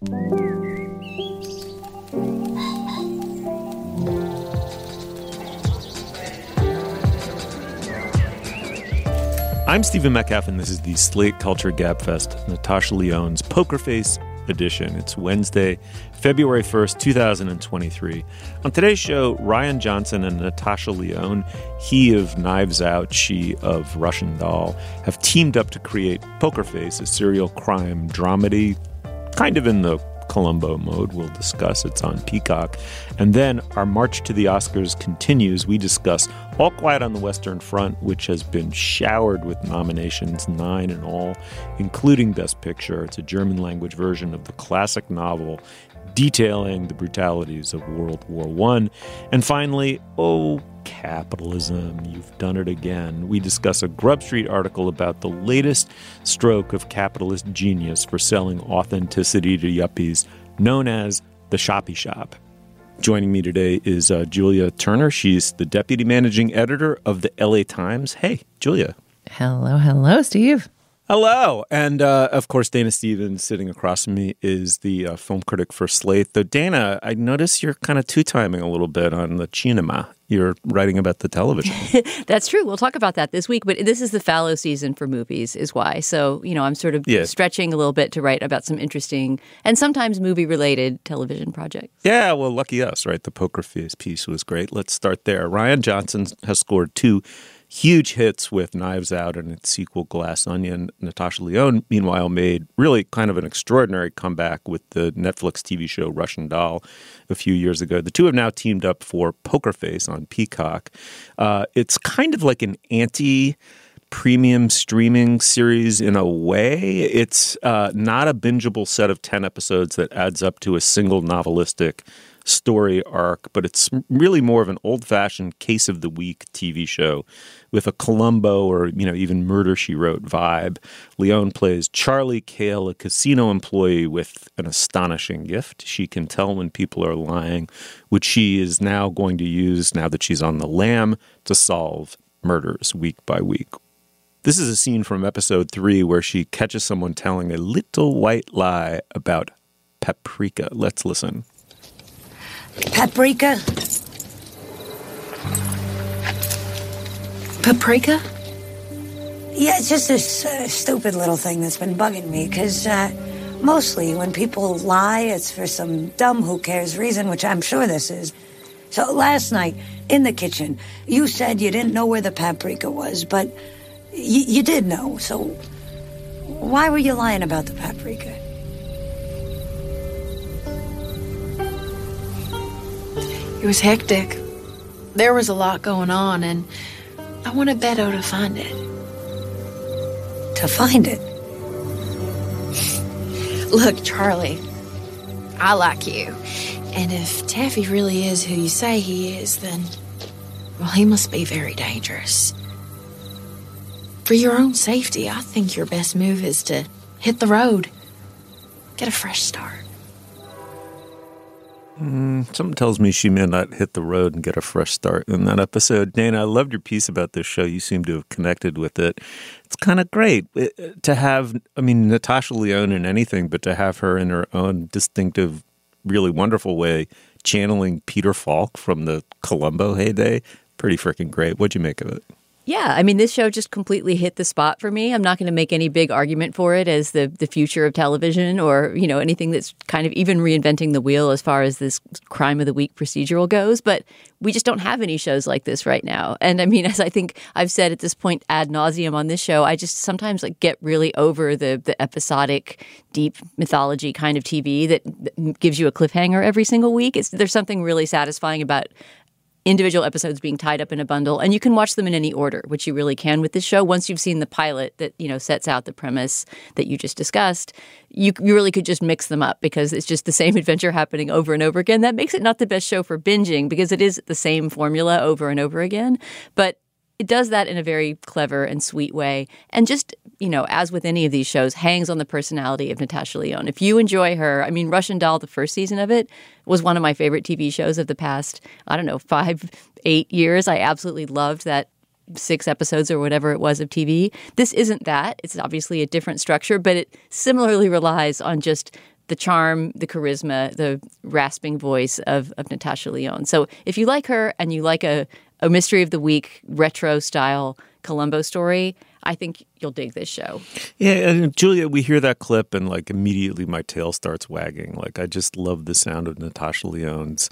I'm Stephen Metcalf, and this is the Slate Culture Gabfest, Natasha Lyonne's Poker Face edition. It's Wednesday, February 1st, 2023. On today's show, Rian Johnson and Natasha Lyonne, he of Knives Out, she of Russian Doll, have teamed up to create Poker Face, a serial crime dramedy, kind of in the Columbo mode. We'll discuss. It's on Peacock. And then our march to the Oscars continues. We discuss All Quiet on the Western Front, which has been showered with nominations, nine in all, including Best Picture. It's a German language version of the classic novel detailing the brutalities of World War I. And finally, oh, capitalism, you've done it again. We discuss a Grub Street article about the latest stroke of capitalist genius for selling authenticity to yuppies, known as the Shoppy Shop. Joining me today is uh, Julia Turner. She's the deputy managing editor of the LA Times. Hey, Julia. Hello, hello, Steve. Hello. And uh, of course, Dana Stevens sitting across from me is the uh, film critic for Slate. Though, Dana, I notice you're kind of two timing a little bit on the cinema. You're writing about the television. That's true. We'll talk about that this week. But this is the fallow season for movies, is why. So, you know, I'm sort of stretching a little bit to write about some interesting and sometimes movie related television projects. Yeah, well, lucky us, right? The Poker Face piece was great. Let's start there. Ryan Johnson has scored two huge hits with Knives Out and its sequel Glass Onion. Natasha Lyonne, meanwhile, made really kind of an extraordinary comeback with the Netflix TV show Russian Doll a few years ago. The two have now teamed up for Poker Face on Peacock. Uh, it's kind of like an anti premium streaming series in a way. It's uh, not a bingeable set of 10 episodes that adds up to a single novelistic story arc, but it's really more of an old fashioned case of the week TV show with a Columbo or, you know, even Murder She Wrote vibe. Lyonne plays Charlie Cale, a casino employee with an astonishing gift. She can tell when people are lying, which she is now going to use now that she's on the lam to solve murders week by week. This is a scene from episode three where she catches someone telling a little white lie about paprika. Let's listen. Paprika? Paprika? Yeah, it's just this uh, stupid little thing that's been bugging me, because uh, mostly when people lie, it's for some dumb who cares reason, which I'm sure this is. So last night, in the kitchen, you said you didn't know where the paprika was, but y- you did know, so why were you lying about the paprika? It was hectic. There was a lot going on, and I wanted Beto to find it. To find it? Look, Charlie, I like you. And if Taffy really is who you say he is, then, well, he must be very dangerous. For your own safety, I think your best move is to hit the road, get a fresh start. Mm, something tells me she may not hit the road and get a fresh start in that episode. Dana, I loved your piece about this show. You seem to have connected with it. It's kind of great uh, to have, I mean, Natasha Lyonne in anything, but to have her in her own distinctive, really wonderful way channeling Peter Falk from the Columbo heyday. Pretty freaking great. What'd you make of it? Yeah, I mean, this show just completely hit the spot for me. I'm not going to make any big argument for it as the the future of television, or you know anything that's kind of even reinventing the wheel as far as this crime of the week procedural goes. But we just don't have any shows like this right now. And I mean, as I think I've said at this point ad nauseum on this show, I just sometimes like get really over the the episodic, deep mythology kind of TV that, gives you a cliffhanger every single week. It's there's something really satisfying about individual episodes being tied up in a bundle and you can watch them in any order which you really can with this show. Once you've seen the pilot that you know sets out the premise that you just discussed you, you really could just mix them up because it's just the same adventure happening over and over again. That makes it not the best show for binging because it is the same formula over and over again but it does that in a very clever and sweet way. And just, you know, as with any of these shows, hangs on the personality of Natasha Lyonne. If you enjoy her, I mean, Russian Doll, the first season of it, was one of my favorite TV shows of the past, I don't know, five, eight years. I absolutely loved that six episodes or whatever it was of TV. This isn't that. It's obviously a different structure, but it similarly relies on just the charm, the charisma, the rasping voice of, of Natasha Lyonne. So if you like her and you like a, a mystery of the week retro style Columbo story, I think you'll dig this show. Yeah, and Julia, we hear that clip and like immediately my tail starts wagging. Like I just love the sound of Natasha Lyonne's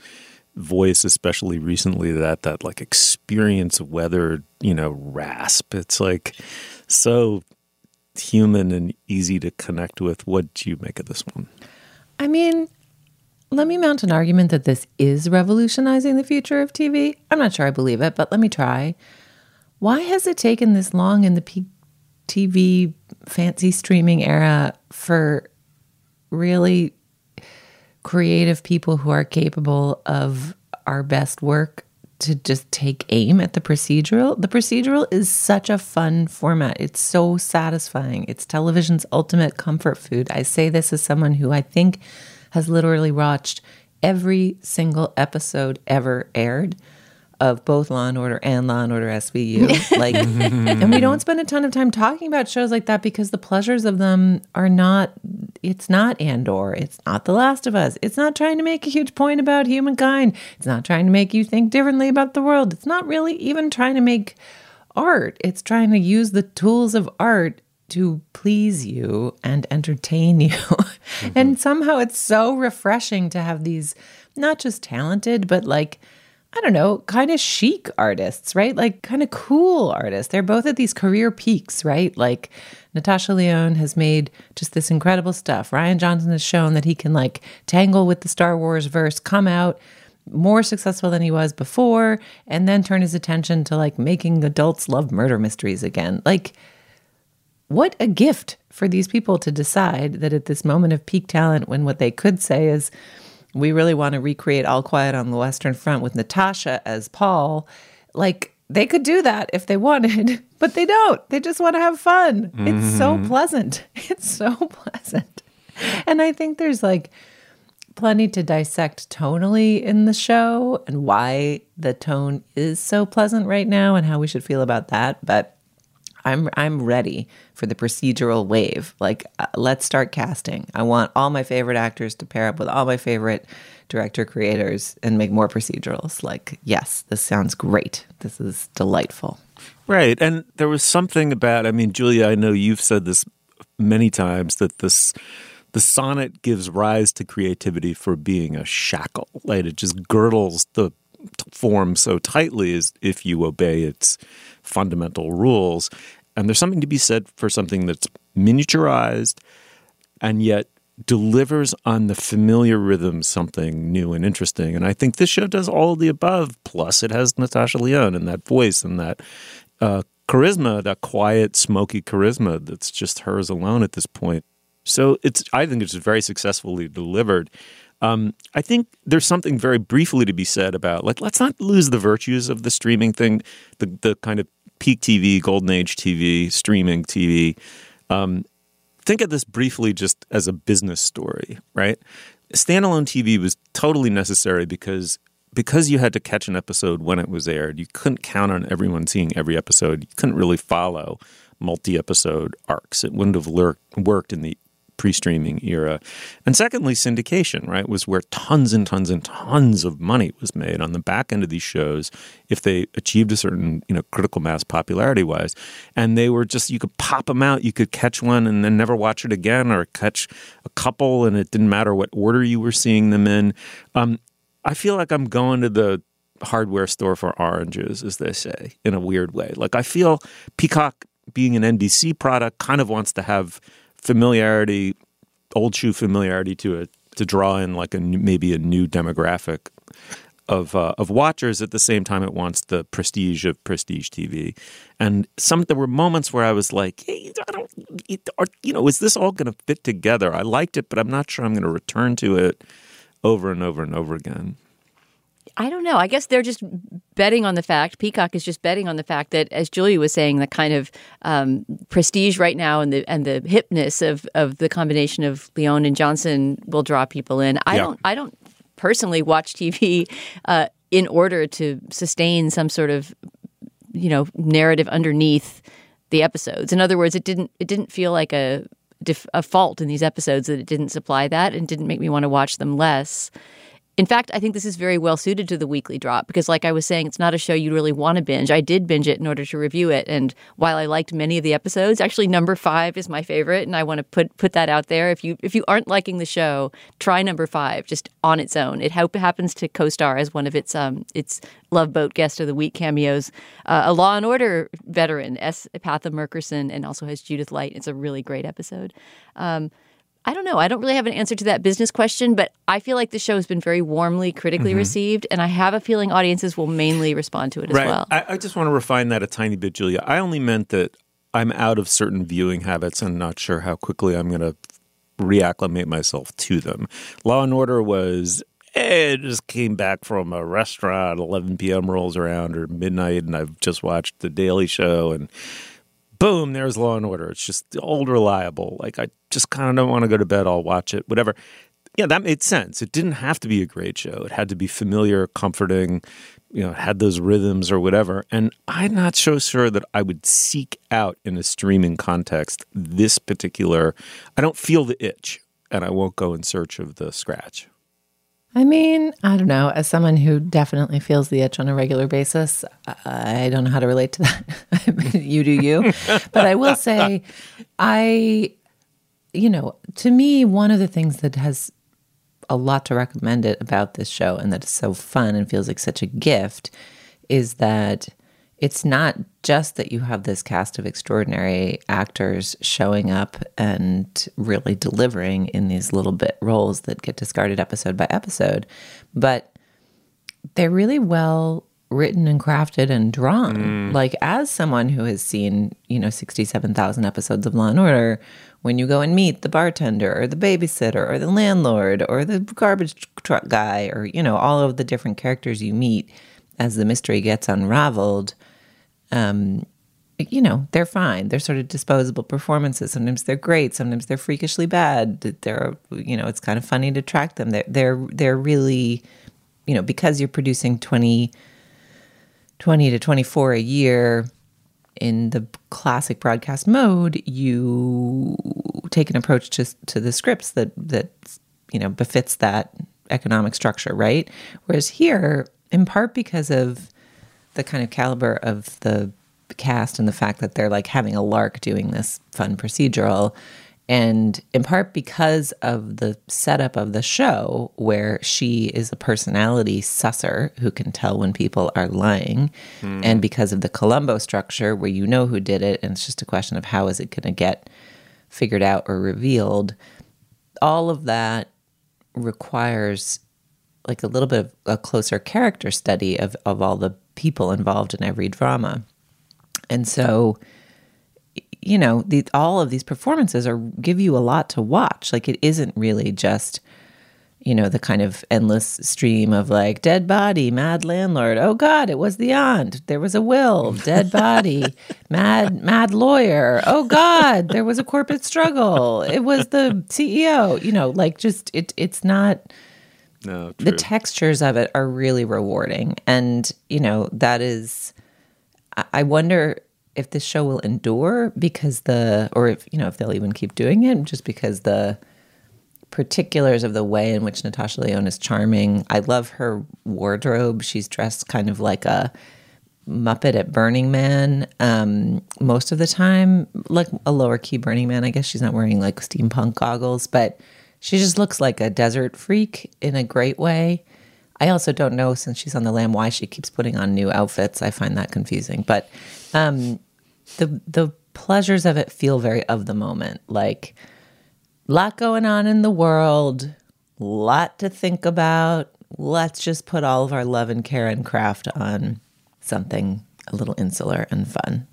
voice, especially recently. That that like experience weathered, you know, rasp. It's like so human and easy to connect with. What do you make of this one? I mean, let me mount an argument that this is revolutionizing the future of TV. I'm not sure I believe it, but let me try. Why has it taken this long in the peak TV fancy streaming era for really creative people who are capable of our best work to just take aim at the procedural. The procedural is such a fun format. It's so satisfying. It's television's ultimate comfort food. I say this as someone who I think has literally watched every single episode ever aired of both Law and Order and Law and Order SVU. Like, and we don't spend a ton of time talking about shows like that because the pleasures of them are not. It's not Andor. It's not The Last of Us. It's not trying to make a huge point about humankind. It's not trying to make you think differently about the world. It's not really even trying to make art. It's trying to use the tools of art to please you and entertain you. Mm-hmm. and somehow it's so refreshing to have these not just talented, but like I don't know, kind of chic artists, right? Like kind of cool artists. They're both at these career peaks, right? Like Natasha Lyonne has made just this incredible stuff. Rian Johnson has shown that he can like tangle with the Star Wars verse, come out more successful than he was before, and then turn his attention to like making adults love murder mysteries again. Like, what a gift for these people to decide that at this moment of peak talent, when what they could say is, we really want to recreate All Quiet on the Western Front with Natasha as Paul. Like they could do that if they wanted, but they don't. They just want to have fun. Mm-hmm. It's so mm-hmm. pleasant. It's so pleasant. And I think there's like plenty to dissect tonally in the show and why the tone is so pleasant right now and how we should feel about that. But I'm I'm ready for the procedural wave. Like uh, let's start casting. I want all my favorite actors to pair up with all my favorite director creators and make more procedurals. Like, yes, this sounds great. This is delightful. Right. And there was something about I mean, Julia, I know you've said this many times that this the sonnet gives rise to creativity for being a shackle. Right? It just girdles the form so tightly as if you obey its fundamental rules. And there's something to be said for something that's miniaturized and yet delivers on the familiar rhythm something new and interesting. And I think this show does all of the above. Plus, it has Natasha Lyonne and that voice and that uh, charisma, that quiet, smoky charisma that's just hers alone at this point. So it's, I think it's very successfully delivered. Um, I think there's something very briefly to be said about like let's not lose the virtues of the streaming thing, the the kind of peak TV, golden age TV, streaming TV. Um, think of this briefly just as a business story, right? Standalone TV was totally necessary because because you had to catch an episode when it was aired. You couldn't count on everyone seeing every episode. You couldn't really follow multi-episode arcs. It wouldn't have lurked, worked in the pre-streaming era. And secondly, syndication, right, was where tons and tons and tons of money was made on the back end of these shows if they achieved a certain, you know, critical mass popularity wise. And they were just you could pop them out, you could catch one and then never watch it again or catch a couple and it didn't matter what order you were seeing them in. Um, I feel like I'm going to the hardware store for oranges, as they say, in a weird way. Like I feel Peacock being an NBC product kind of wants to have familiarity, old shoe familiarity to it to draw in like a maybe a new demographic of uh, of watchers. At the same time, it wants the prestige of prestige TV. And some there were moments where I was like, hey, I don't, you know, is this all going to fit together? I liked it, but I'm not sure I'm going to return to it over and over and over again. I don't know. I guess they're just betting on the fact. Peacock is just betting on the fact that, as Julia was saying, the kind of um, prestige right now and the and the hipness of of the combination of Lyonne and Johnson will draw people in. I yeah. don't. I don't personally watch TV uh, in order to sustain some sort of you know narrative underneath the episodes. In other words, it didn't it didn't feel like a a fault in these episodes that it didn't supply that and didn't make me want to watch them less. In fact, I think this is very well suited to the weekly drop because, like I was saying, it's not a show you really want to binge. I did binge it in order to review it, and while I liked many of the episodes, actually number five is my favorite, and I want to put put that out there. If you if you aren't liking the show, try number five just on its own. It hope happens to co-star as one of its um its Love Boat Guest of the Week cameos, uh, a Law and Order veteran, S. Epatha Merkerson, and also has Judith Light. It's a really great episode. Um, I don't know. I don't really have an answer to that business question, but I feel like the show has been very warmly critically mm-hmm. received, and I have a feeling audiences will mainly respond to it right. as well. I, I just want to refine that a tiny bit, Julia. I only meant that I'm out of certain viewing habits and not sure how quickly I'm going to reacclimate myself to them. Law and Order was hey, I just came back from a restaurant, 11 p.m. rolls around or midnight, and I've just watched The Daily Show and boom, there's Law and Order. It's just old reliable. Like I just kind of don't want to go to bed. I'll watch it, whatever. Yeah, that made sense. It didn't have to be a great show. It had to be familiar, comforting. You know, had those rhythms or whatever. And I'm not so sure that I would seek out in a streaming context this particular. I don't feel the itch, and I won't go in search of the scratch. I mean, I don't know. As someone who definitely feels the itch on a regular basis, I don't know how to relate to that. you do you. But I will say, I, you know, to me, one of the things that has a lot to recommend it about this show and that is so fun and feels like such a gift is that it's not just that you have this cast of extraordinary actors showing up and really delivering in these little bit roles that get discarded episode by episode, but they're really well written and crafted and drawn. Mm. Like as someone who has seen, you know, 67,000 episodes of Law and Order, when you go and meet the bartender or the babysitter or the landlord or the garbage truck guy or, you know, all of the different characters you meet as the mystery gets unraveled, um, you know, they're fine. They're sort of disposable performances. Sometimes they're great. Sometimes they're freakishly bad. They're, you know, it's kind of funny to track them. They're, they're, they're really, you know, because you're producing 20, 20 to 24 a year in the classic broadcast mode, you take an approach to, to the scripts that, that, you know, befits that economic structure, right? Whereas here, in part because of the kind of caliber of the cast and the fact that they're like having a lark doing this fun procedural. And in part because of the setup of the show, where she is a personality susser who can tell when people are lying, mm. and because of the Columbo structure, where you know who did it, and it's just a question of how is it going to get figured out or revealed, all of that requires like a little bit of a closer character study of, of all the people involved in every drama. And so, you know, the, all of these performances are give you a lot to watch. Like it isn't really just, you know, the kind of endless stream of like dead body, mad landlord. Oh God, it was the aunt. There was a will, dead body, mad mad lawyer. Oh God, there was a corporate struggle. It was the CEO. You know, like just it. It's not no, the textures of it are really rewarding. And, you know, that is, I wonder if this show will endure because the or if you know if they'll even keep doing it just because the particulars of the way in which Natasha Lyonne is charming. I love her wardrobe. She's dressed kind of like a Muppet at Burning Man um, most of the time, like a lower key Burning Man. I guess she's not wearing like steampunk goggles, but she just looks like a desert freak in a great way. I also don't know since she's on the lam why she keeps putting on new outfits. I find that confusing, but um, the the pleasures of it feel very of the moment. Like lot going on in the world, lot to think about. Let's just put all of our love and care and craft on something a little insular and fun.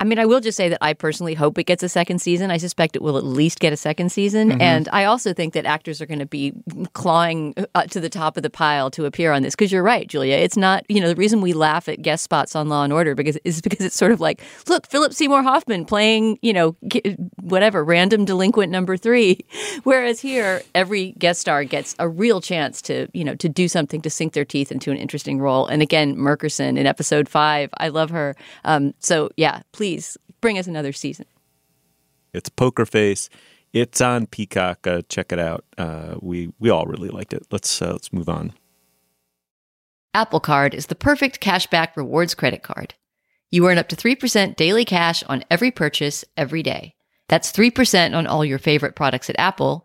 I mean, I will just say that I personally hope it gets a second season. I suspect it will at least get a second season. Mm-hmm. And I also think that actors are going to be clawing uh, to the top of the pile to appear on this. Because you're right, Julia. It's not, you know, the reason we laugh at guest spots on Law and Order because is because it's sort of like, look, Philip Seymour Hoffman playing, you know, whatever, random delinquent number three. Whereas here, every guest star gets a real chance to, you know, to do something to sink their teeth into an interesting role. And again, Merkerson in episode five, I love her. Um, so yeah, please please bring us another season. It's Poker Face. It's on Peacock. Uh, check it out. Uh, we we all really liked it. Let's uh, let's move on. Apple Card is the perfect cashback rewards credit card. You earn up to 3% daily cash on every purchase every day. That's 3% on all your favorite products at Apple,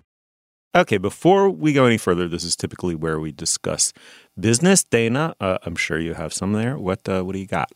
Okay, before we go any further, this is typically where we discuss business. Dana, uh, I'm sure you have some there. What uh, what do you got?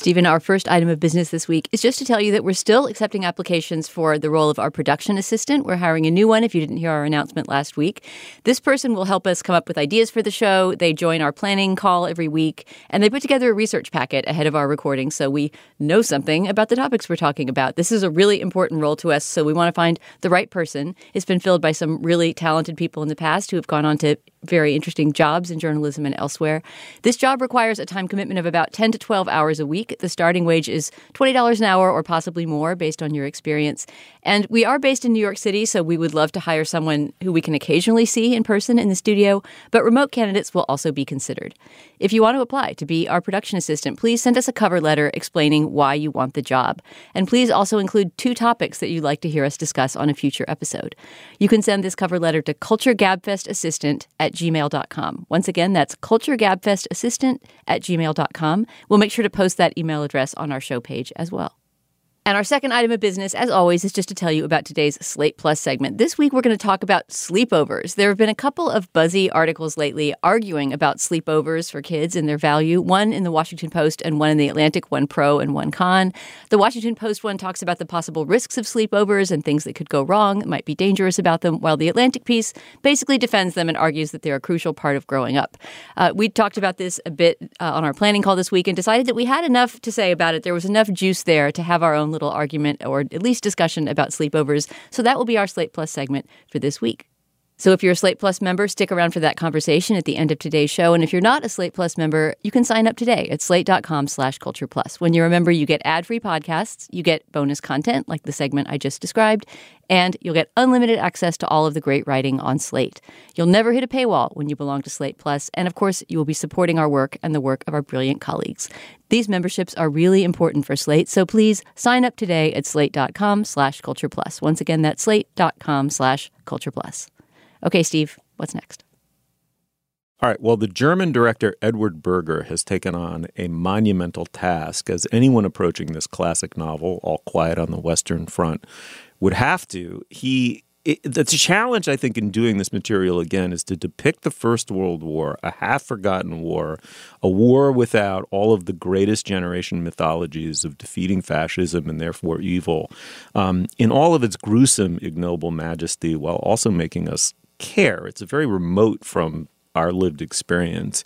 Stephen, our first item of business this week is just to tell you that we're still accepting applications for the role of our production assistant. We're hiring a new one if you didn't hear our announcement last week. This person will help us come up with ideas for the show. They join our planning call every week, and they put together a research packet ahead of our recording so we know something about the topics we're talking about. This is a really important role to us, so we want to find the right person. It's been filled by some really talented people in the past who have gone on to very interesting jobs in journalism and elsewhere. This job requires a time commitment of about 10 to 12 hours a week. The starting wage is $20 an hour or possibly more based on your experience. And we are based in New York City, so we would love to hire someone who we can occasionally see in person in the studio, but remote candidates will also be considered. If you want to apply to be our production assistant, please send us a cover letter explaining why you want the job. And please also include two topics that you'd like to hear us discuss on a future episode. You can send this cover letter to culturegabfestassistant at gmail.com. Once again, that's culturegabfestassistant at gmail.com. We'll make sure to post that email address on our show page as well. And our second item of business, as always, is just to tell you about today's Slate Plus segment. This week, we're going to talk about sleepovers. There have been a couple of buzzy articles lately arguing about sleepovers for kids and their value, one in the Washington Post and one in the Atlantic, one pro and one con. The Washington Post one talks about the possible risks of sleepovers and things that could go wrong might be dangerous about them, while the Atlantic piece basically defends them and argues that they're a crucial part of growing up. Uh, we talked about this a bit uh, on our planning call this week and decided that we had enough to say about it. There was enough juice there to have our own little argument or at least discussion about sleepovers. So that will be our Slate Plus segment for this week. So if you're a Slate Plus member, stick around for that conversation at the end of today's show. And if you're not a Slate Plus member, you can sign up today at slate.com slash culture plus. When you're a member, you get ad-free podcasts, you get bonus content like the segment I just described, and you'll get unlimited access to all of the great writing on Slate. You'll never hit a paywall when you belong to Slate Plus, and of course, you will be supporting our work and the work of our brilliant colleagues. These memberships are really important for Slate, so please sign up today at slate.com slash culture plus. Once again, that's slate.com slash culture plus. Okay, Steve, what's next? All right. Well, the German director Edward Berger has taken on a monumental task, as anyone approaching this classic novel, All Quiet on the Western Front, would have to. He it, the challenge I think in doing this material again is to depict the First World War, a half forgotten war, a war without all of the greatest generation mythologies of defeating fascism and therefore evil, um, in all of its gruesome, ignoble majesty, while also making us care. It's very remote from our lived experience.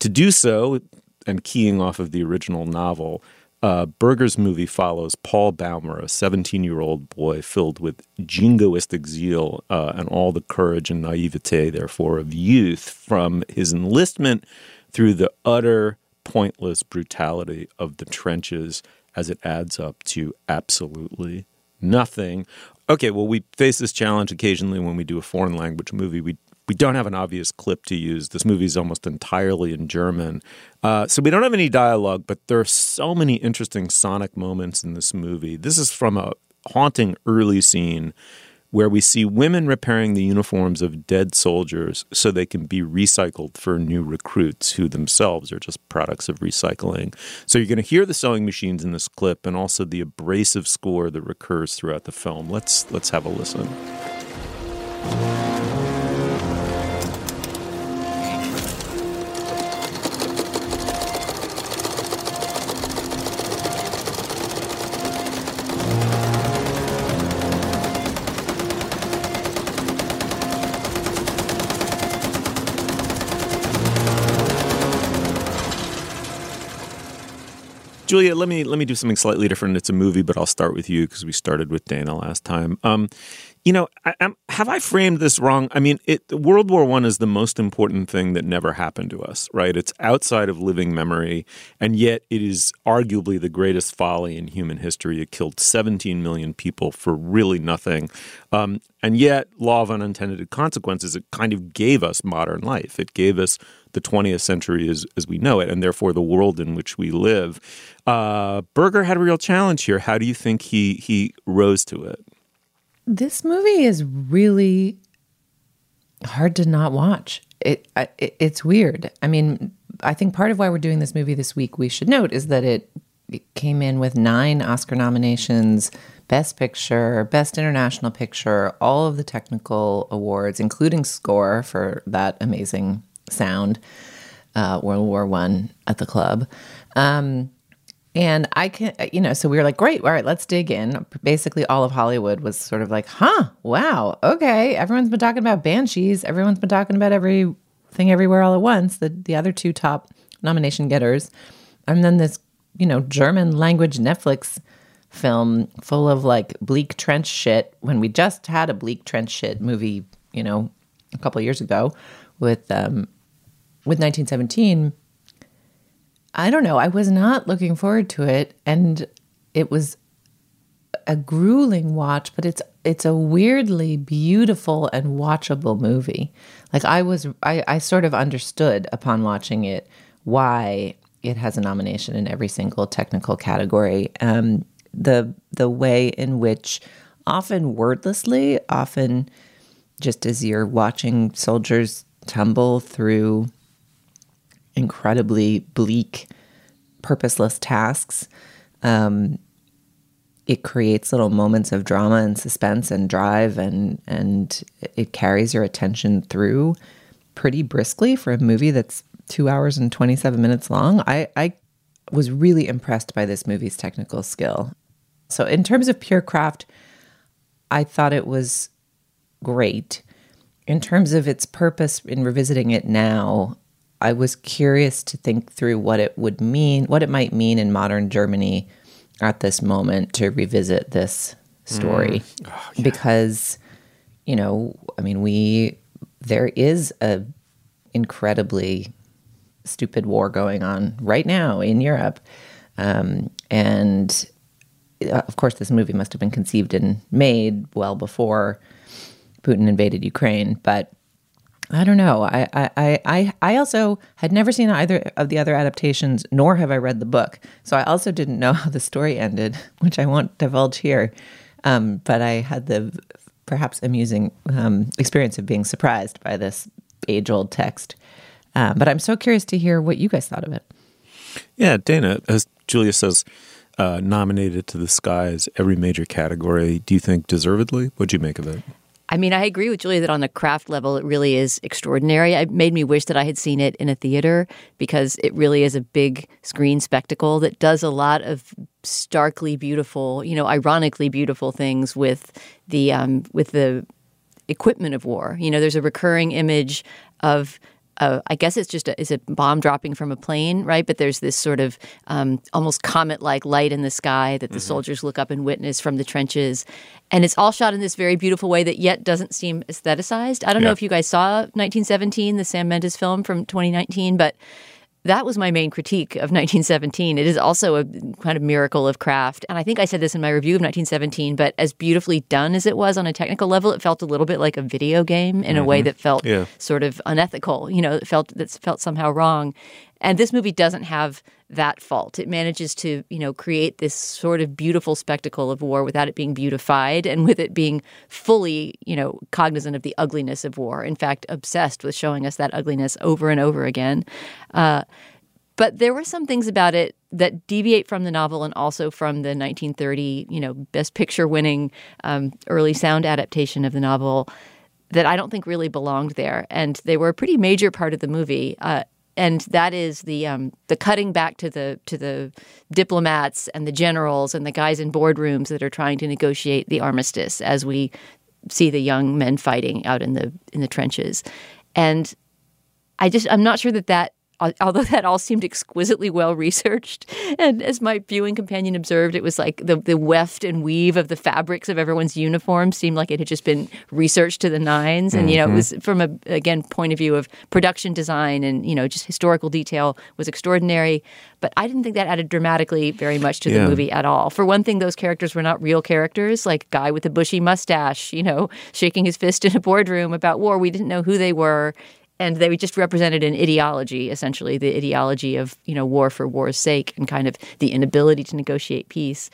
To do so, and keying off of the original novel, uh, Berger's movie follows Paul Baumer, a 17 year old boy filled with jingoistic zeal uh, and all the courage and naivete, therefore, of youth from his enlistment through the utter pointless brutality of the trenches as it adds up to absolutely nothing. Okay, well, we face this challenge occasionally when we do a foreign language movie. We we don't have an obvious clip to use. This movie is almost entirely in German. Uh, so we don't have any dialogue, but there are so many interesting sonic moments in this movie. This is from a haunting early scene where we see women repairing the uniforms of dead soldiers so they can be recycled for new recruits who themselves are just products of recycling. So you're going to hear the sewing machines in this clip and also the abrasive score that recurs throughout the film. Let's let's have a listen. Julia, let me let me do something slightly different. It's a movie, but I'll start with you because we started with Dana last time. Um, you know, I, have I framed this wrong? I mean, it, World War One is the most important thing that never happened to us, right? It's outside of living memory, and yet it is arguably the greatest folly in human history. It killed 17 million people for really nothing, um, and yet, law of unintended consequences. It kind of gave us modern life. It gave us the 20th century as, as we know it, and therefore the world in which we live. Uh, Berger had a real challenge here. How do you think he he rose to it? This movie is really hard to not watch. It, it it's weird. I mean, I think part of why we're doing this movie this week, we should note, is that it, it came in with nine Oscar nominations, Best Picture, Best International Picture, all of the technical awards, including score for that amazing sound, uh, World War One at the club. Um, and I can, you know, so we were like, great, all right, let's dig in. Basically, all of Hollywood was sort of like, huh, wow, okay. Everyone's been talking about Banshees. Everyone's been talking about everything everywhere all at once. The the other two top nomination getters, and then this, you know, German language Netflix film full of like bleak trench shit. When we just had a bleak trench shit movie, you know, a couple years ago with um with 1917 I don't know. I was not looking forward to it, and it was a grueling watch, but it's it's a weirdly beautiful and watchable movie. Like I was, I, I sort of understood upon watching it why it has a nomination in every single technical category. Um, the the way in which, often wordlessly, often just as you're watching soldiers tumble through incredibly bleak, purposeless tasks. Um, it creates little moments of drama and suspense and drive, and and it carries your attention through pretty briskly for a movie that's two hours and twenty seven minutes long. I I was really impressed by this movie's technical skill. So in terms of pure craft, I thought it was great. In terms of its purpose in revisiting it now, I was curious to think through what it would mean, what it might mean in modern Germany at this moment to revisit this story. Mm. Oh, yeah. Because, you know, I mean, we, there is a incredibly stupid war going on right now in Europe. Um, and uh, of course, this movie must have been conceived and made well before Putin invaded Ukraine. But I don't know. I, I, I, I also had never seen either of the other adaptations, nor have I read the book. So I also didn't know how the story ended, which I won't divulge here. Um, but I had the perhaps amusing um, experience of being surprised by this age old text. Uh, but I'm so curious to hear what you guys thought of it. Yeah, Dana, as Julia says, uh, nominated to the skies every major category. Do you think deservedly? What'd you make of it? I mean, I agree with Julia that on the craft level, it really is extraordinary. It made me wish that I had seen it in a theater because it really is a big screen spectacle that does a lot of starkly beautiful, you know, ironically beautiful things with the um, with the equipment of war. You know, there's a recurring image of uh, I guess it's just a, is a bomb dropping from a plane, right? But there's this sort of um, almost comet-like light in the sky that the mm-hmm. soldiers look up and witness from the trenches, and it's all shot in this very beautiful way that yet doesn't seem aestheticized. I don't yeah. know if you guys saw 1917, the Sam Mendes film from 2019, but that was my main critique of 1917. It is also a kind of miracle of craft. And I think I said this in my review of 1917, but as beautifully done as it was on a technical level, it felt a little bit like a video game in mm-hmm. a way mm-hmm. that felt yeah. sort of unethical. You know, it felt that felt somehow wrong. And this movie doesn't have that fault. It manages to, you know, create this sort of beautiful spectacle of war without it being beautified and with it being fully, you know, cognizant of the ugliness of war. In fact, obsessed with showing us that ugliness over and over again. Uh, but there were some things about it that deviate from the novel and also from the 1930, you know, Best Picture winning um, early sound adaptation of the novel that I don't think really belonged there. And they were a pretty major part of the movie. Uh, and that is the um, the cutting back to the to the diplomats and the generals and the guys in boardrooms that are trying to negotiate the armistice as we see the young men fighting out in the in the trenches, and I just I'm not sure that that although that all seemed exquisitely well researched. And as my viewing companion observed, it was like the, the weft and weave of the fabrics of everyone's uniforms seemed like it had just been researched to the nines. And, you know, it mm-hmm. was from a, again, point of view of production design and, you know, just historical detail was extraordinary. But I didn't think that added dramatically very much to the yeah. movie at all. For one thing, those characters were not real characters, like guy with a bushy mustache, you know, shaking his fist in a boardroom about war. We didn't know who they were and they just represented an ideology, essentially the ideology of you know war for war's sake and kind of the inability to negotiate peace.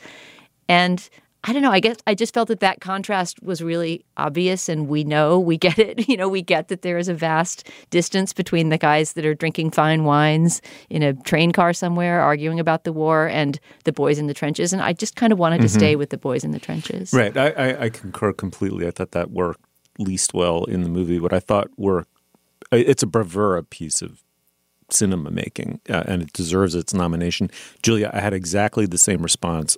And I don't know. I guess I just felt that that contrast was really obvious, and we know we get it. You know, we get that there is a vast distance between the guys that are drinking fine wines in a train car somewhere, arguing about the war, and the boys in the trenches. And I just kind of wanted to mm-hmm. stay with the boys in the trenches. Right. I, I, I concur completely. I thought that worked least well in the movie. What I thought worked it's a bravura piece of cinema making, uh, and it deserves its nomination. Julia, I had exactly the same response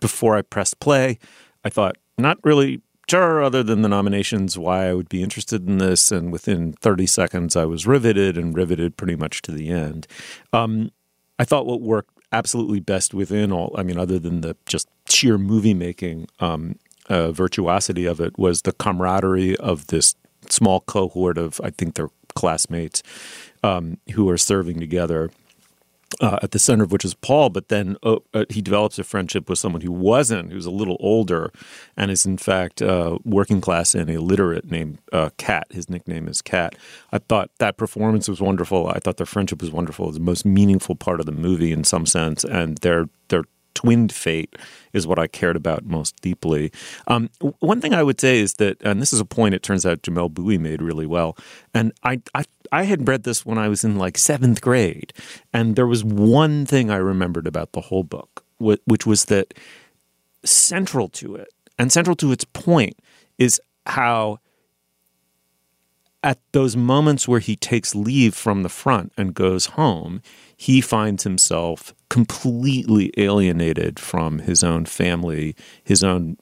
before I pressed play. I thought not really sure, other than the nominations, why I would be interested in this, and within 30 seconds, I was riveted and riveted pretty much to the end. Um, I thought what worked absolutely best within all, I mean, other than the just sheer movie making um, uh, virtuosity of it, was the camaraderie of this small cohort of I think they're classmates um, who are serving together. Uh, at the center of which is Paul, but then uh, uh, he develops a friendship with someone who wasn't, who's a little older, and is in fact uh, working class and illiterate, named Kat. Uh, His nickname is Kat. I thought that performance was wonderful. I thought their friendship was wonderful. It was the most meaningful part of the movie in some sense, and their their twinned fate is what I cared about most deeply. Um, one thing I would say is that, and this is a point it turns out Jamelle Bouie made really well, and I, I I had read this when I was in like seventh grade, and there was one thing I remembered about the whole book, which was that central to it and central to its point is how at those moments where he takes leave from the front and goes home, he finds himself completely alienated from his own family, his own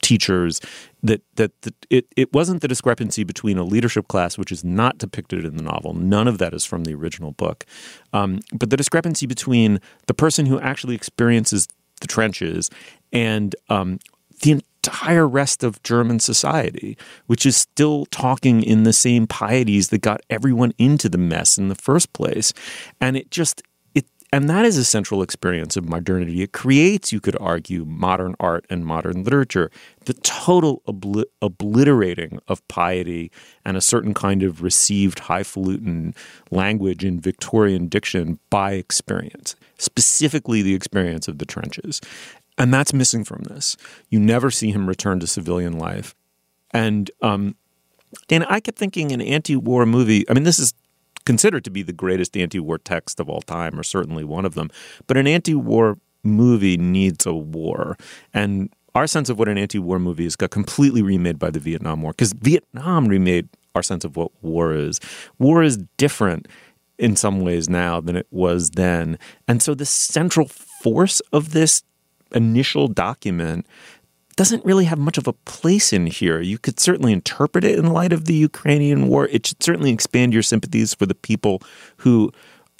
teachers that that, that it, it wasn't the discrepancy between a leadership class which is not depicted in the novel. None of that is from the original book. Um, but the discrepancy between the person who actually experiences the trenches and um, the entire rest of German society, which is still talking in the same pieties that got everyone into the mess in the first place. And it just, it, and that is a central experience of modernity. It creates, you could argue, modern art and modern literature. The total obli- obliterating of piety and a certain kind of received highfalutin language in Victorian diction by experience, specifically the experience of the trenches. And that's missing from this. You never see him return to civilian life. And um, Dan, I kept thinking an anti-war movie. I mean, this is considered to be the greatest anti-war text of all time, or certainly one of them. But an anti-war movie needs a war, and our sense of what an anti-war movie is got completely remade by the Vietnam War because Vietnam remade our sense of what war is. War is different in some ways now than it was then, and so the central force of this initial document doesn't really have much of a place in here. You could certainly interpret it in light of the Ukrainian war. It should certainly expand your sympathies for the people who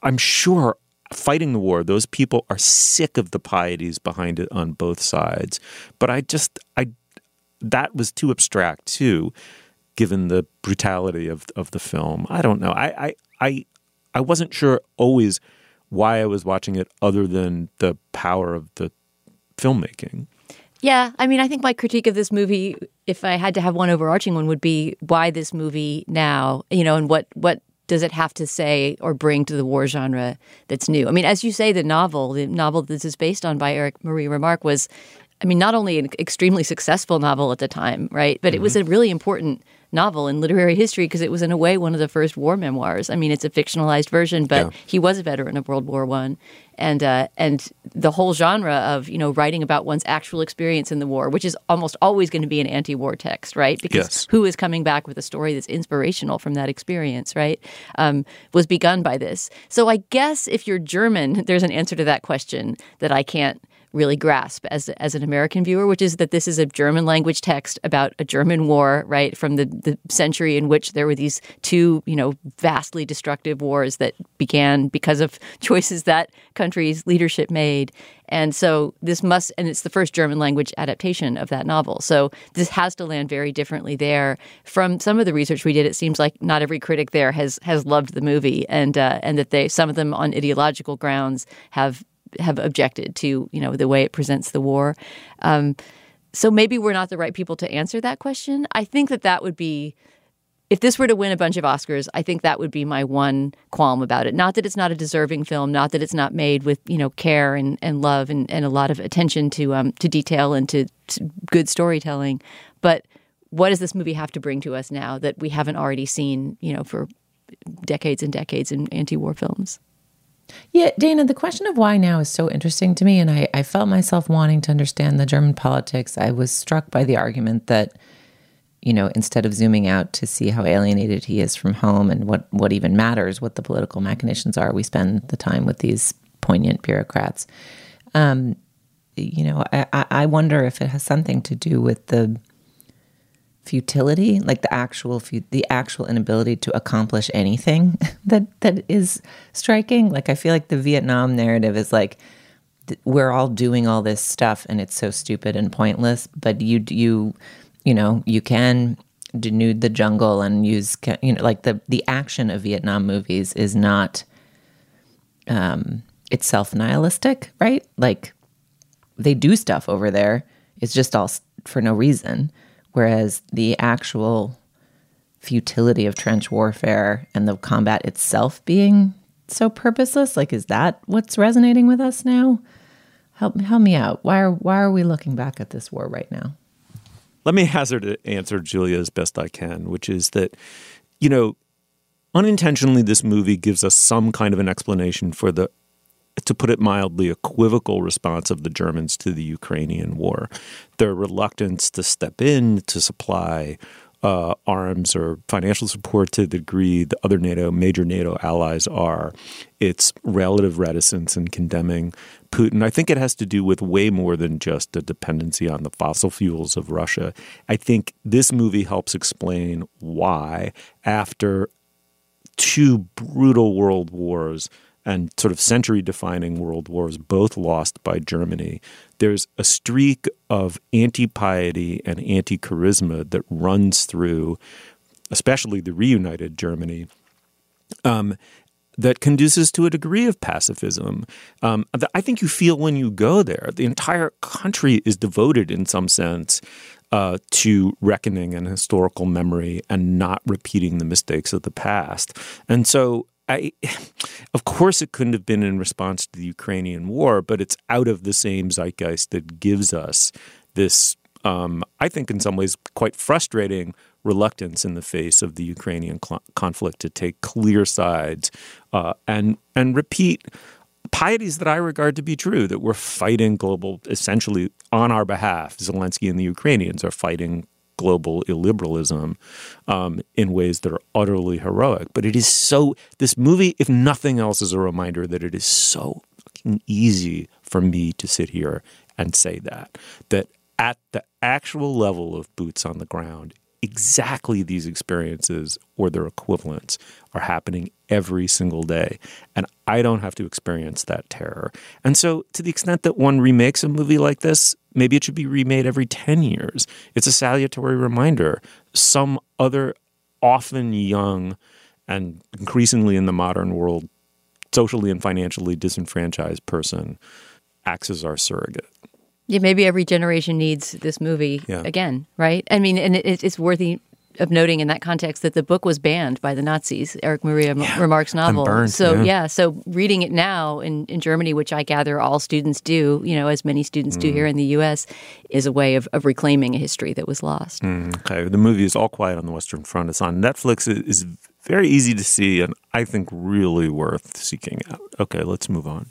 I'm sure fighting the war, those people are sick of the pieties behind it on both sides. But I just I that was too abstract too, given the brutality of of the film. I don't know. I I I, I wasn't sure always why I was watching it other than the power of the filmmaking. Yeah, I mean, I think my critique of this movie, if I had to have one overarching one, would be why this movie now, you know, and what what does it have to say or bring to the war genre that's new? I mean, as you say, the novel, the novel this is based on by Erich Maria Remarque was, I mean, not only an extremely successful novel at the time, right, but mm-hmm. it was mm-hmm. a really important novel in literary history because it was in a way one of the first war memoirs. I mean, it's a fictionalized version, but yeah. he was a veteran of World War One, and uh, and the whole genre of you know writing about one's actual experience in the war, which is almost always going to be an anti-war text, right? Because yes. who is coming back with a story that's inspirational from that experience, right? Um, was begun by this. So I guess if you're German, there's an answer to that question that I can't really grasp as as an American viewer, which is that this is a German language text about a German war, right, from the, the century in which there were these two, you know, vastly destructive wars that began because of choices that country's leadership made. And so this must, and it's the first German language adaptation of that novel. So this has to land very differently there. From some of the research we did, it seems like not every critic there has has loved the movie, and uh, and that they some of them on ideological grounds have have objected to you know the way it presents the war. Um, so maybe we're not the right people to answer that question. I think that that would be if this were to win a bunch of Oscars, I think that would be my one qualm about it. Not that it's not a deserving film, not that it's not made with you know care and, and love and, and a lot of attention to um, to detail and to, to good storytelling, but what does this movie have to bring to us now that we haven't already seen you know for decades and decades in anti-war films? Yeah, Dana, the question of why now is so interesting to me. And I, I felt myself wanting to understand the German politics. I was struck by the argument that, you know, instead of zooming out to see how alienated he is from home and what, what even matters, what the political machinations are, we spend the time with these poignant bureaucrats. Um, you know, I, I wonder if it has something to do with the futility, like the actual the actual inability to accomplish anything that that is striking. Like I feel like the Vietnam narrative is like we're all doing all this stuff and it's so stupid and pointless, but you you you know, you can denude the jungle and use you know like the the action of Vietnam movies is not um it's self-nihilistic, right? Like they do stuff over there. It's just all for no reason. Whereas the actual futility of trench warfare and the combat itself being so purposeless, like is that what's resonating with us now? Help help me out. Why are why are we looking back at this war right now? Let me hazard an answer Julia as best I can, which is that, you know, unintentionally this movie gives us some kind of an explanation for the to put it mildly, equivocal response of the Germans to the Ukrainian war. Their reluctance to step in to supply uh, arms or financial support to the degree the other NATO, major NATO allies are, its relative reticence in condemning Putin. I think it has to do with way more than just a dependency on the fossil fuels of Russia. I think this movie helps explain why, after two brutal world wars, and sort of century defining world wars, both lost by Germany, there's a streak of anti piety and anti charisma that runs through, especially the reunited Germany. Um, that conduces to a degree of pacifism. Um, I think you feel when you go there. The entire country is devoted, in some sense, uh, to reckoning and historical memory and not repeating the mistakes of the past. And so I, of course, it couldn't have been in response to the Ukrainian war, but it's out of the same zeitgeist that gives us this, um, I think, in some ways, quite frustrating reluctance in the face of the Ukrainian cl- conflict to take clear sides uh, and and repeat pieties that I regard to be true that we're fighting global, essentially on our behalf, Zelensky and the Ukrainians are fighting global illiberalism um, in ways that are utterly heroic. But it is so, this movie, if nothing else, is a reminder that it is so fucking easy for me to sit here and say that. That at the actual level of boots on the ground, exactly these experiences or their equivalents are happening every single day. And I don't have to experience that terror. And so, to the extent that one remakes a movie like this, maybe it should be remade every 10 years. It's a salutary reminder. Some other, often young and increasingly in the modern world, socially and financially disenfranchised person acts as our surrogate. Yeah, maybe every generation needs this movie Yeah. again, right? I mean, and it, it's worthy of noting in that context that the book was banned by the Nazis, Erich Maria Remarque's novel. burned, so yeah. so reading it now in, in Germany, which I gather all students do, you know, as many students do Mm. here in the U.S., is a way of, of reclaiming a history that was lost. Okay, the movie is All Quiet on the Western Front. It's on Netflix. It is very easy to see and I think really worth seeking out. Okay, let's move on.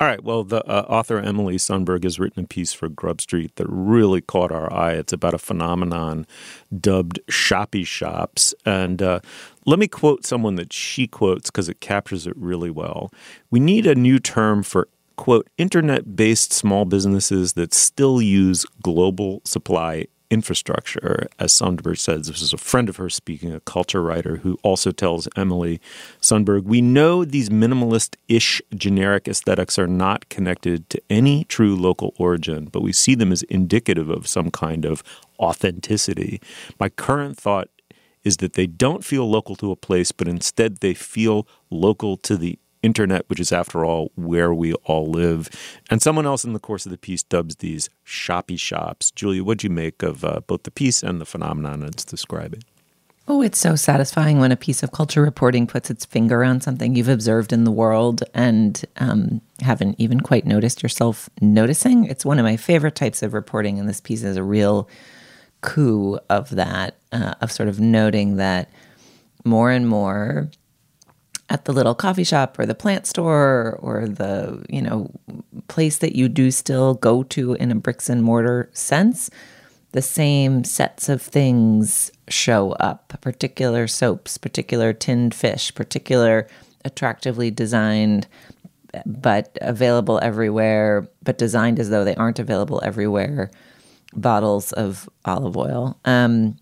All right. Well, the uh, author Emily Sundberg has written a piece for Grub Street that really caught our eye. It's about a phenomenon dubbed shoppy shops. And uh, let me quote someone that she quotes because it captures it really well. We need a new term for, quote, internet based small businesses that still use global supply infrastructure, as Sundberg says. This is a friend of hers speaking, a culture writer who also tells Emily Sundberg, we know these minimalist ish generic aesthetics are not connected to any true local origin, but we see them as indicative of some kind of authenticity. My current thought is that they don't feel local to a place, but instead they feel local to the internet, which is, after all, where we all live. And someone else in the course of the piece dubs these shoppy shops. Julia, what'd you make of uh, both the piece and the phenomenon it's describing? Oh, it's so satisfying when a piece of culture reporting puts its finger on something you've observed in the world and um, haven't even quite noticed yourself noticing. It's one of my favorite types of reporting, and this piece is a real coup of that, uh, of sort of noting that more and more at the little coffee shop or the plant store or the you know place that you do still go to in a bricks and mortar sense the same sets of things show up. Particular soaps particular tinned fish particular attractively designed but available everywhere but designed as though they aren't available everywhere bottles of olive oil. Um,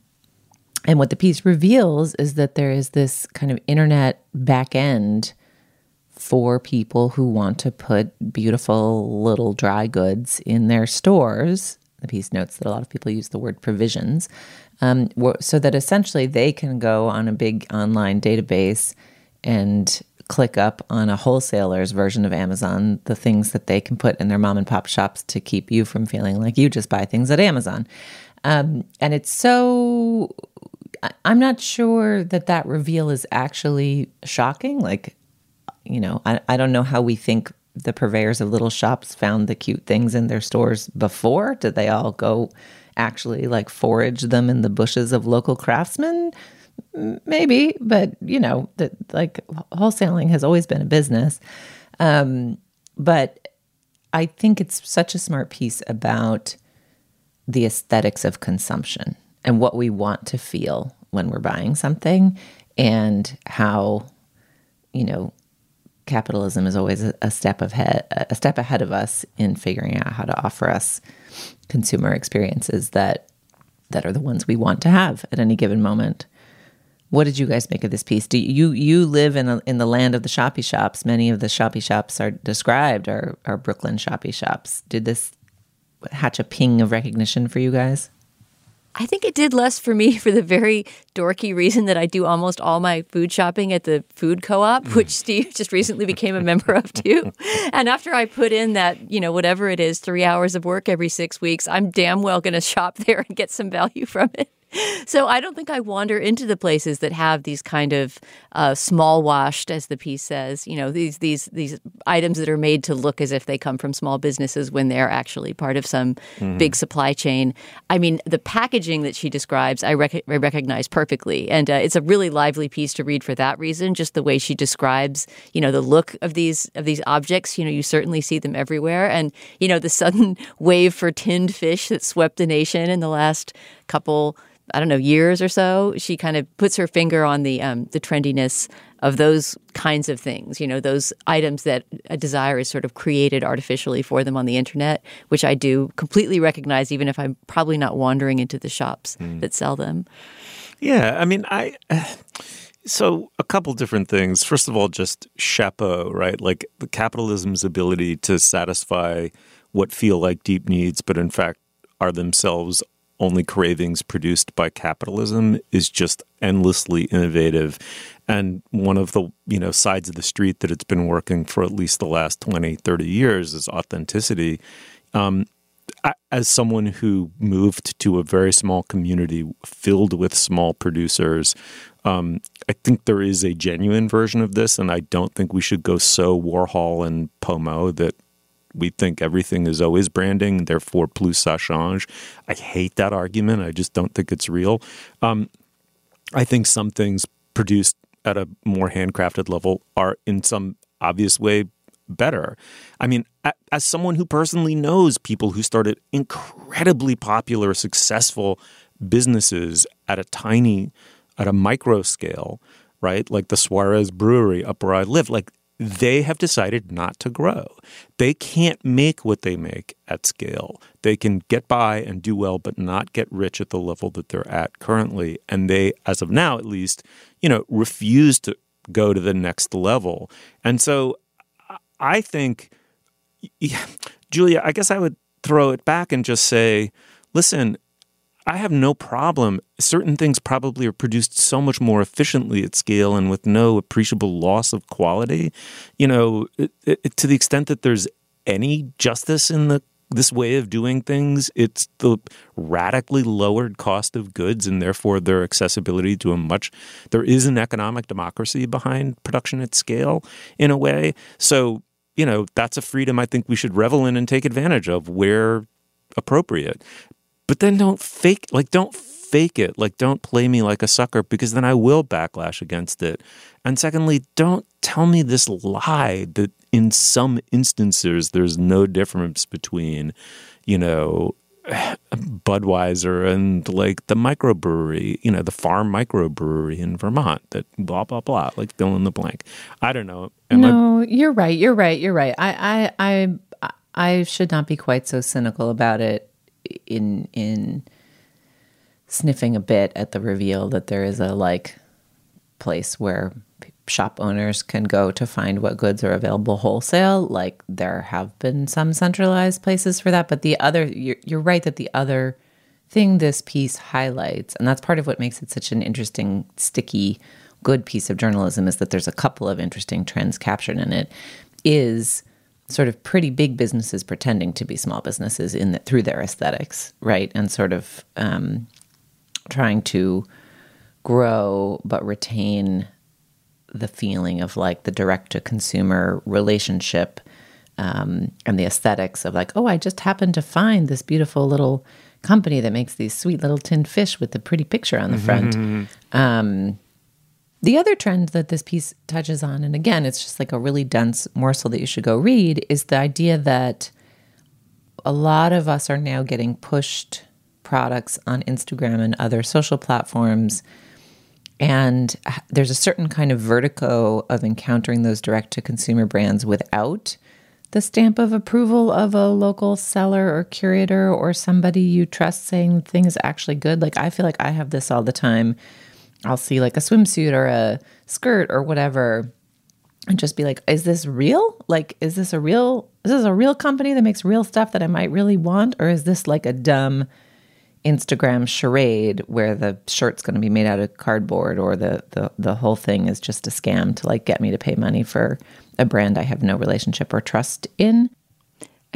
and what the piece reveals is that there is this kind of internet back end for people who want to put beautiful little dry goods in their stores. The piece notes that a lot of people use the word provisions, um, so that essentially they can go on a big online database and click up on a wholesaler's version of Amazon the things that they can put in their mom and pop shops to keep you from feeling like you just buy things at Amazon. Um, and it's so, I'm not sure that that reveal is actually shocking. Like, you know, I, I don't know how we think the purveyors of little shops found the cute things in their stores before. Did they all go actually like forage them in the bushes of local craftsmen? maybe, but you know, that like wholesaling has always been a business. Um, but I think it's such a smart piece about the aesthetics of consumption and what we want to feel when we're buying something and how, you know, capitalism is always a step ahead a step ahead of us in figuring out how to offer us consumer experiences that that are the ones we want to have at any given moment. What did you guys make of this piece? Do you you live in a, in the land of the shoppy shops? Many of the shoppy shops are described are are Brooklyn shoppy shops. Did this hatch a ping of recognition for you guys? I think it did less for me for the very dorky reason that I do almost all my food shopping at the food co-op, mm. which Steve just recently became a member of too. And after I put in that, you know, whatever it is, three hours of work every six weeks, I'm damn well going to shop there and get some value from it so I don't think I wander into the places that have these kind of uh, small washed, as the piece says. You know, these these these items that are made to look as if they come from small businesses when they're actually part of some mm-hmm. big supply chain. I mean, the packaging that she describes, I, rec- I recognize perfectly, and uh, it's a really lively piece to read for that reason. Just the way she describes, you know, the look of these of these objects. You know, you certainly see them everywhere, and you know, the sudden wave for tinned fish that swept the nation in the last couple I don't know years or so, she kind of puts her finger on the um, the trendiness of those kinds of things. You know, those items that a desire is sort of created artificially for them on the internet, which I do completely recognize, even if I'm probably not wandering into the shops mm. that sell them. Yeah, I mean, I. So, a couple different things. First of all, just chapeau, right? Like the capitalism's ability to satisfy what feel like deep needs, but in fact are themselves only cravings produced by capitalism is just endlessly innovative. And one of the you know sides of the street that it's been working for at least the last 20 30 years is authenticity. Um, as someone who moved to a very small community filled with small producers um, I think there is a genuine version of this, and I don't think we should go so Warhol and Pomo that we think everything is always branding, therefore plus ça change. I hate that argument. I just don't think it's real. Um, I think some things produced at a more handcrafted level are in some obvious way better. I mean, as someone who personally knows people who started incredibly popular, successful businesses at a tiny, at a micro scale, right? Like the Suarez Brewery up where I live, like they have decided not to grow. They can't make what they make at scale. They can get by and do well, but not get rich at the level that they're at currently. And they, as of now at least, you know, refuse to go to the next level. And so I think, Julia, I guess I would throw it back and just say, listen, I have no problem. Certain things probably are produced so much more efficiently at scale and with no appreciable loss of quality. You know, it, it, to the extent that there's any justice in the this way of doing things, it's the radically lowered cost of goods and therefore their accessibility to a much there is an economic democracy behind production at scale in a way. So, you know, that's a freedom I think we should revel in and take advantage of where appropriate but then don't fake like don't fake it like don't play me like a sucker because then i will backlash against it and secondly don't tell me this lie that in some instances there's no difference between you know Budweiser and like the microbrewery, you know, the farm microbrewery in Vermont that blah blah blah, like fill in the blank. I don't know. Am no, I... you're right. You're right. You're right. I I I I should not be quite so cynical about it in in sniffing a bit at the reveal that there is a like place where shop owners can go to find what goods are available wholesale like there have been some centralized places for that but the other you're, you're right that the other thing this piece highlights and that's part of what makes it such an interesting sticky good piece of journalism is that there's a couple of interesting trends captured in it. Is sort of pretty big businesses pretending to be small businesses in the, through their aesthetics, right? And sort of um, trying to grow but retain the feeling of like the direct to consumer relationship um, and the aesthetics of like, oh, I just happened to find this beautiful little company that makes these sweet little tin fish with the pretty picture on the front. Mm-hmm. Um, the other trend that this piece touches on, and again, it's just like a really dense morsel that you should go read, is the idea that a lot of us are now getting pushed products on Instagram and other social platforms. And there's a certain kind of vertigo of encountering those direct to consumer brands without the stamp of approval of a local seller or curator or somebody you trust saying the thing is actually good. Like, I feel like I have this all the time I'll see like a swimsuit or a skirt or whatever and just be like, is this real? Like, is this a real, is this a real company that makes real stuff that I might really want? Or is this like a dumb Instagram charade where the shirt's going to be made out of cardboard or the, the, the whole thing is just a scam to like get me to pay money for a brand I have no relationship or trust in?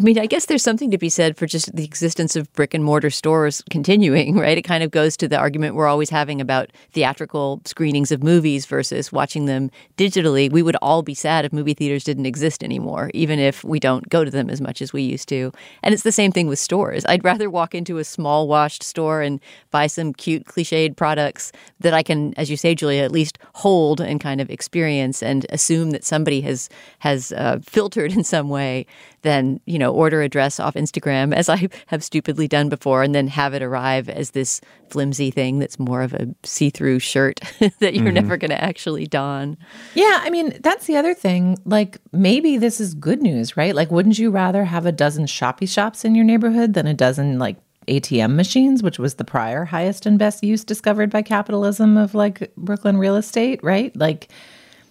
I mean, I guess there's something to be said for just the existence of brick and mortar stores continuing, right? It kind of goes to the argument we're always having about theatrical screenings of movies versus watching them digitally. We would all be sad if movie theaters didn't exist anymore, even if we don't go to them as much as we used to. And it's the same thing with stores. I'd rather walk into a small washed store and buy some cute cliched products that I can, as you say, Julia, at least hold and kind of experience and assume that somebody has has uh, filtered in some way than you know order a dress off Instagram as I have stupidly done before, and then have it arrive as this flimsy thing that's more of a see-through shirt that you're mm-hmm. never going to actually don. Yeah, I mean that's the other thing. Like maybe this is good news, right? Like, wouldn't you rather have a dozen shoppy shops in your neighborhood than a dozen like ATM machines, which was the prior highest and best use discovered by capitalism of like Brooklyn real estate, right? Like,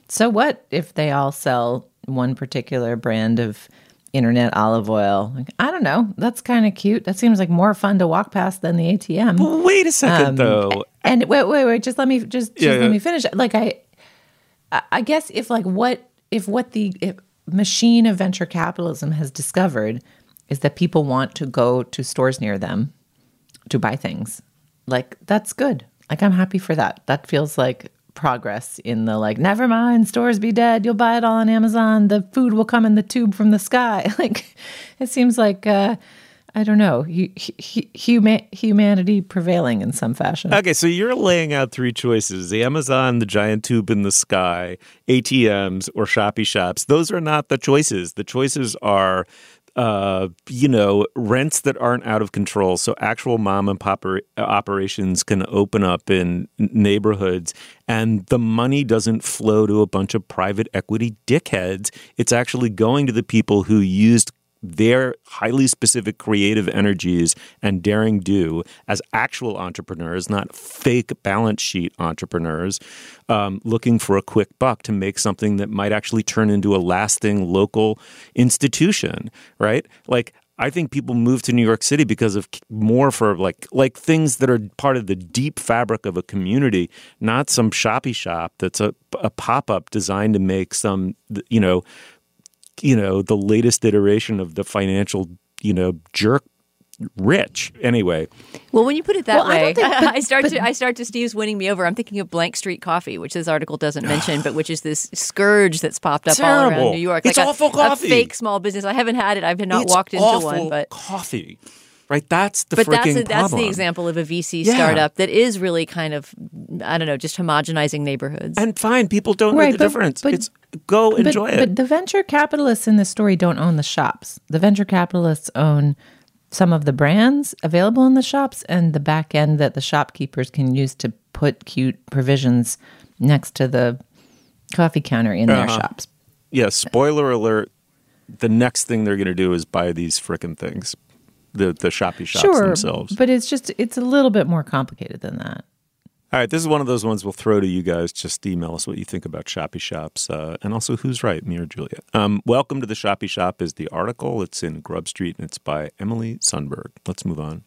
so what if they all sell one particular brand of internet olive oil. Like, I don't know. That's kind of cute. That seems like more fun to walk past than the ATM. Well, wait a second, um, though. And wait, wait, wait. Just let me just, just yeah, let yeah. me finish. Like I, I guess if like what if what the if machine of venture capitalism has discovered is that people want to go to stores near them to buy things. Like that's good. Like I'm happy for that. That feels like progress in the like never mind stores be dead you'll buy it all on amazon the food will come in the tube from the sky like it seems like uh I don't know, human, humanity prevailing in some fashion. Okay, so you're laying out three choices Amazon, the giant tube in the sky, ATMs, or shoppy shops. Those are not the choices. The choices are uh, you know, rents that aren't out of control. So actual mom and pop operations can open up in neighborhoods and the money doesn't flow to a bunch of private equity dickheads. It's actually going to the people who used their highly specific creative energies and daring do as actual entrepreneurs, not fake balance sheet entrepreneurs, um, looking for a quick buck to make something that might actually turn into a lasting local institution, right? Like, I think people move to New York City because of more for like like things that are part of the deep fabric of a community, not some shoppy shop that's a, a pop up designed to make some you know you know, the latest iteration of the financial, you know, jerk rich anyway. Well, when you put it that well, way, I, think, but, I, start but, to I start to Steve's winning me over. I'm thinking of Blank Street Coffee, which this article doesn't mention, but which is this scourge that's popped up Terrible. all around New York. It's like awful a, coffee. A fake small business. I haven't had it. I've not it's walked into one, but coffee. Right, that's the but that's a, that's problem. the example of a VC yeah. startup that is really kind of I don't know, just homogenizing neighborhoods. And fine, people don't right, know the but, difference. But, it's go enjoy but, it. But the venture capitalists in this story don't own the shops. The venture capitalists own some of the brands available in the shops and the back end that the shopkeepers can use to put cute provisions next to the coffee counter in uh-huh. their shops. Yeah, spoiler alert. The next thing they're going to do is buy these frickin' things the the shoppy shops sure, themselves. But it's just it's a little bit more complicated than that. All right, this is one of those ones we'll throw to you guys. Just email us what you think about shoppy shops, uh, and also who's right, me or Julia. Um, Welcome to the shoppy shop is the article. It's in Grub Street and it's by Emily Sundberg. Let's move on.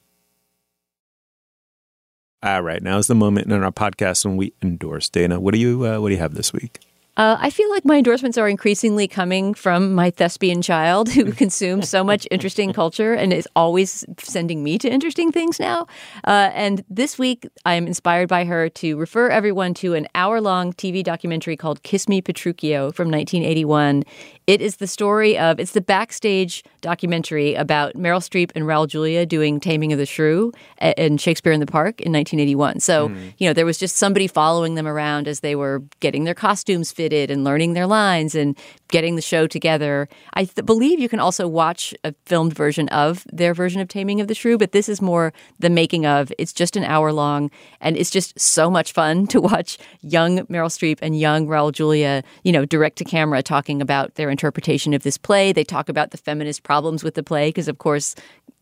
All right, now is the moment in our podcast when we endorse Dana. What do you uh, What do you have this week? Uh, I feel like my endorsements are increasingly coming from my thespian child who consumes so much interesting culture and is always sending me to interesting things now. Uh, and this week, I'm inspired by her to refer everyone to an hour long TV documentary called Kiss Me Petruchio from 1981. It is the story of, it's the backstage documentary about Meryl Streep and Raul Julia doing Taming of the Shrew and Shakespeare in the Park in 1981. So, mm. you know, there was just somebody following them around as they were getting their costumes fitted and learning their lines and getting the show together. I th- believe you can also watch a filmed version of their version of Taming of the Shrew, but this is more the making of. It's just an hour long, and it's just so much fun to watch young Meryl Streep and young Raul Julia, you know, direct to camera talking about their interpretation of this play. They talk about the feminist problems with the play because, of course,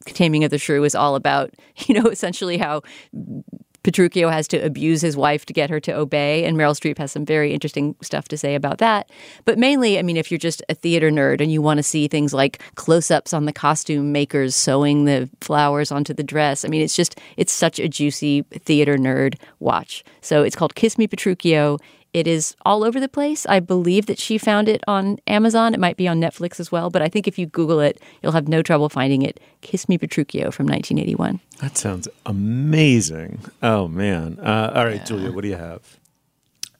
Taming of the Shrew is all about, you know, essentially how Petruchio has to abuse his wife to get her to obey, and Meryl Streep has some very interesting stuff to say about that. But mainly, I mean, if you're just a theater nerd and you want to see things like close ups on the costume makers sewing the flowers onto the dress, I mean, it's just, it's such a juicy theater nerd watch. So it's called Kiss Me Petruchio. It is all over the place. I believe that she found it on Amazon. It might be on Netflix as well, but I think if you Google it, you'll have no trouble finding it. Kiss Me Petruchio from 1981. That sounds amazing. Oh, man. Uh, all right, yeah. Julia, what do you have?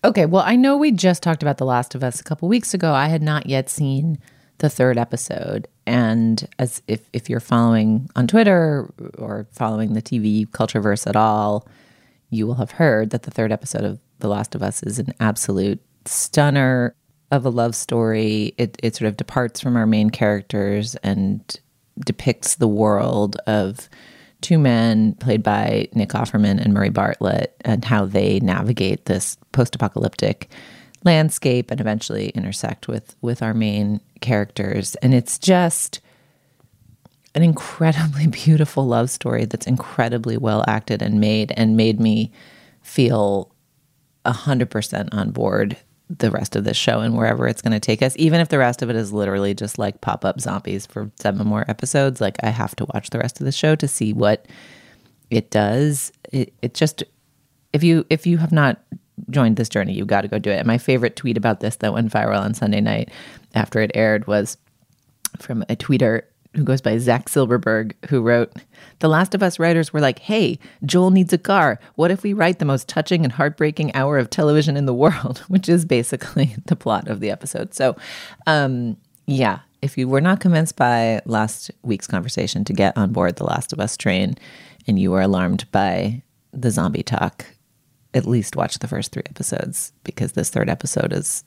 Okay, well, I know we just talked about The Last of Us a couple weeks ago. I had not yet seen the third episode. And as if, if you're following on Twitter or following the TV cultureverse at all, you will have heard that the third episode of The Last of Us is an absolute stunner of a love story. It, it sort of departs from our main characters and depicts the world of two men played by Nick Offerman and Murray Bartlett and how they navigate this post-apocalyptic landscape and eventually intersect with with our main characters and it's just an incredibly beautiful love story that's incredibly well acted and made and made me feel 100% on board the rest of this show and wherever it's going to take us. Even if the rest of it is literally just like pop-up zombies for seven more episodes like i have to watch the rest of the show to see what it does. It, it just if you if you have not joined this journey you got to go do it. And my favorite tweet about this that went viral on sunday night after it aired was from a tweeter who goes by Zach Silberberg, who wrote, The Last of Us writers were like, hey, Joel needs a car. What if we write the most touching and heartbreaking hour of television in the world? Which is basically the plot of the episode. So, um, yeah, if you were not convinced by last week's conversation to get on board the Last of Us train and you were alarmed by the zombie talk, at least watch the first three episodes because this third episode is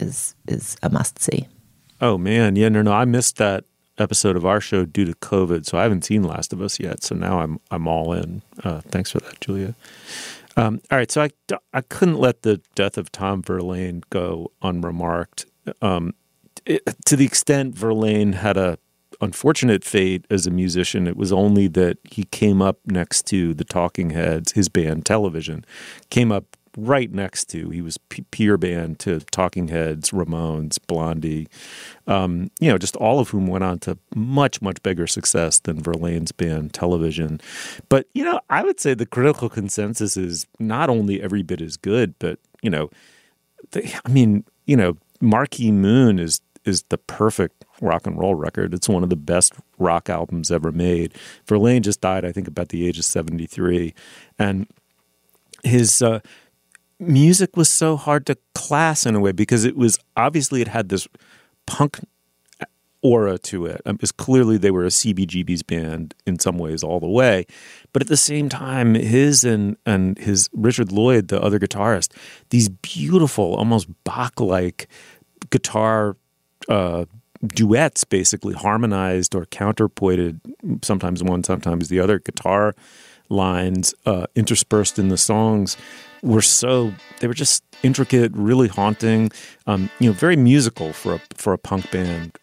is is a must see. Oh man, yeah, no, no, I missed that episode of our show due to COVID, so I haven't seen Last of Us yet. So now I'm I'm all in. Uh, thanks for that, Julia. Um, all right, so I I couldn't let the death of Tom Verlaine go unremarked. Um, it, to the extent Verlaine had a unfortunate fate as a musician, it was only that he came up next to the Talking Heads, his band Television, came up right next to. He was peer band to Talking Heads, Ramones, Blondie, um, you know, just all of whom went on to much, much bigger success than Verlaine's band Television. But, you know, I would say the critical consensus is not only every bit as good, but, you know, they, I mean, you know, Marquee Moon is is the perfect rock and roll record. It's one of the best rock albums ever made. Verlaine just died, I think, about the age of 73. And his uh, music was so hard to class in a way because it was obviously it had this punk aura to it. Um, clearly they were a CBGB's band in some ways all the way, but at the same time, his and and his Richard Lloyd, the other guitarist, these beautiful, almost Bach-like guitar. Uh, duets basically harmonized or counterpointed sometimes one sometimes the other guitar lines uh, interspersed in the songs were so they were just intricate, really haunting, um, you know, very musical for a for a punk band.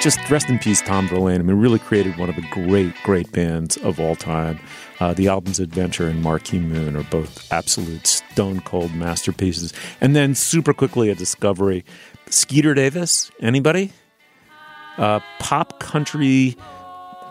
Just rest in peace, Tom Verlaine. I mean, really created one of the great, great bands of all time. Uh, the albums Adventure and Marquee Moon are both absolute stone cold masterpieces. And then, super quickly, a discovery Skeeter Davis, anybody? Uh, pop country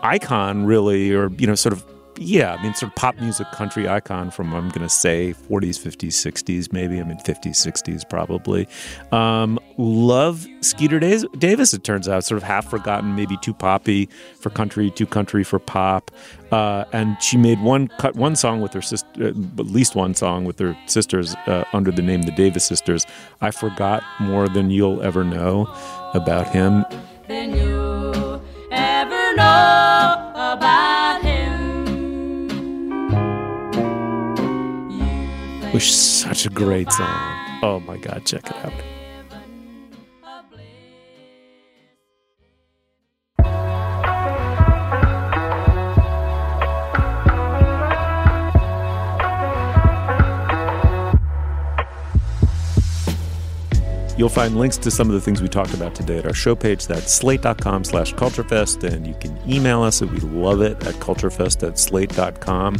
icon, really, or you know, sort of yeah, I mean, sort of pop music country icon from, I'm going to say 40s, 50s, 60s, maybe. I mean, 50s, 60s, probably. Um, love Skeeter Davis, it turns out. Sort of half forgotten, maybe too poppy for country, too country for pop. Uh, and she made one cut one song with her sister, uh, at least one song with her sisters uh, under the name the Davis Sisters. I forgot more than you'll ever know about him. Than you ever know about him. was such a great song. Oh my God, check it out. You'll find links to some of the things we talked about today at our show page. That's slate.com slash culturefest. And you can email us, we love it, at culturefest at slate.com.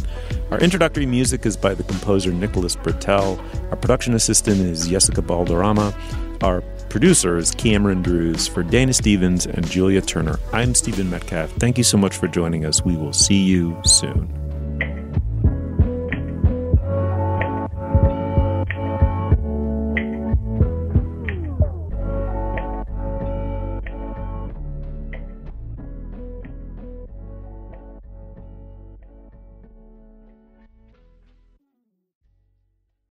Our introductory music is by the composer Nicholas Britell. Our production assistant is Jessica Balderrama. Our producer is Cameron Drews. For Dana Stevens and Julia Turner, I'm Stephen Metcalf. Thank you so much for joining us. We will see you soon.